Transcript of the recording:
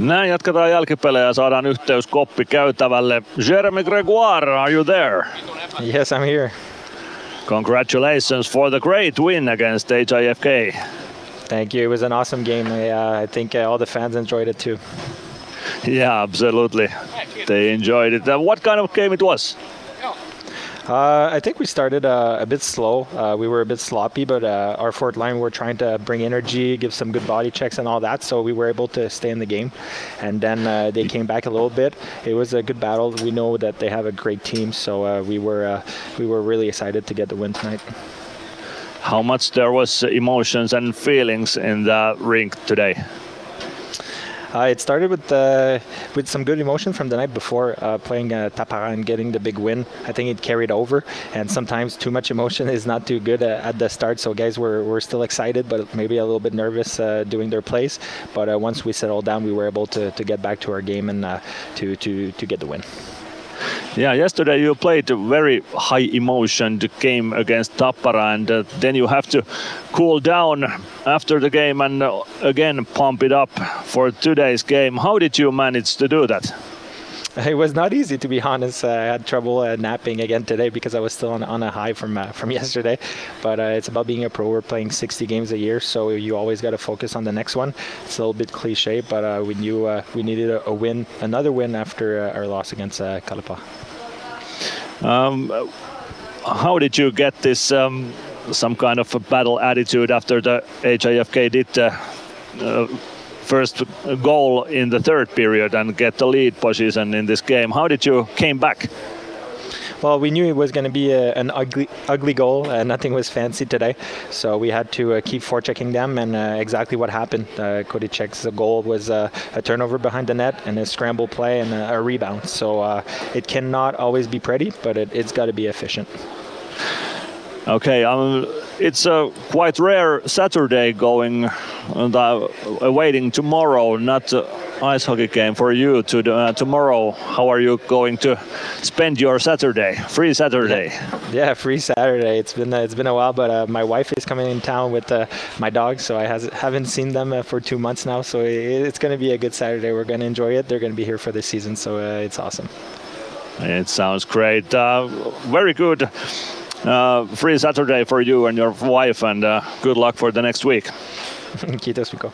Näin jatketaan jälkipelejä ja saadaan yhteys koppi käytävälle. Jeremy Gregoire, are you there? Yes, I'm here. Congratulations for the great win against HIFK. Thank you. It was an awesome game. I, uh, I think uh, all the fans enjoyed it too. Yeah, absolutely. They enjoyed it. Uh, what kind of game it was? Uh, I think we started uh, a bit slow. Uh, we were a bit sloppy, but uh, our fourth line were trying to bring energy, give some good body checks and all that, so we were able to stay in the game. And then uh, they came back a little bit. It was a good battle. We know that they have a great team, so uh, we were we were really excited to get the win tonight. How much there was emotions and feelings in the rink today? Uh, it started with uh, with some good emotion from the night before uh, playing uh, Tappara and getting the big win. I think it carried over, and sometimes too much emotion is not too good at the start. So guys were, were still excited, but maybe a little bit nervous uh, doing their plays. But once we settled down, we were able to, to get back to our game and to, to to get the win. Yeah, yesterday you played a very high emotion game against Tappara, and uh, then you have to cool down after the game and uh, again pump it up for today's game. How did you manage to do that? It was not easy, to be honest. Uh, I had trouble uh, napping again today because I was still on, on a high from uh, from yesterday. But uh, it's about being a pro. We're playing 60 games a year, so you always got to focus on the next one. It's a little bit cliche, but uh, we knew uh, we needed a, a win, another win after our loss against uh, KalPa. Um, how did you get this um, some kind of a battle attitude after the HIFK did uh, first goal in the third period and get the lead position in this game? How did you came back? Well, we knew it was going to be a, an ugly, ugly goal. Uh, nothing was fancy today, so we had to uh, keep forechecking them, and uh, exactly what happened. Uh, Kodicek's goal was uh, a turnover behind the net and a scramble play and a, a rebound. So uh, it cannot always be pretty, but it, it's got to be efficient. Okay, um, it's a quite rare Saturday going and uh, awaiting tomorrow, not uh, ice hockey game for you to uh, tomorrow. How are you going to spend your Saturday? Free Saturday. Yeah, yeah free Saturday. It's been uh, it's been a while, but uh, my wife is coming in town with uh, my dog, so I has, haven't seen them uh, for two months now. So it, it's going to be a good Saturday. We're going to enjoy it. They're going to be here for the season, so uh, it's awesome. It sounds great. Uh, very good. Uh, free Saturday for you and your wife, and uh, good luck for the next week. Kiitos, Mikko.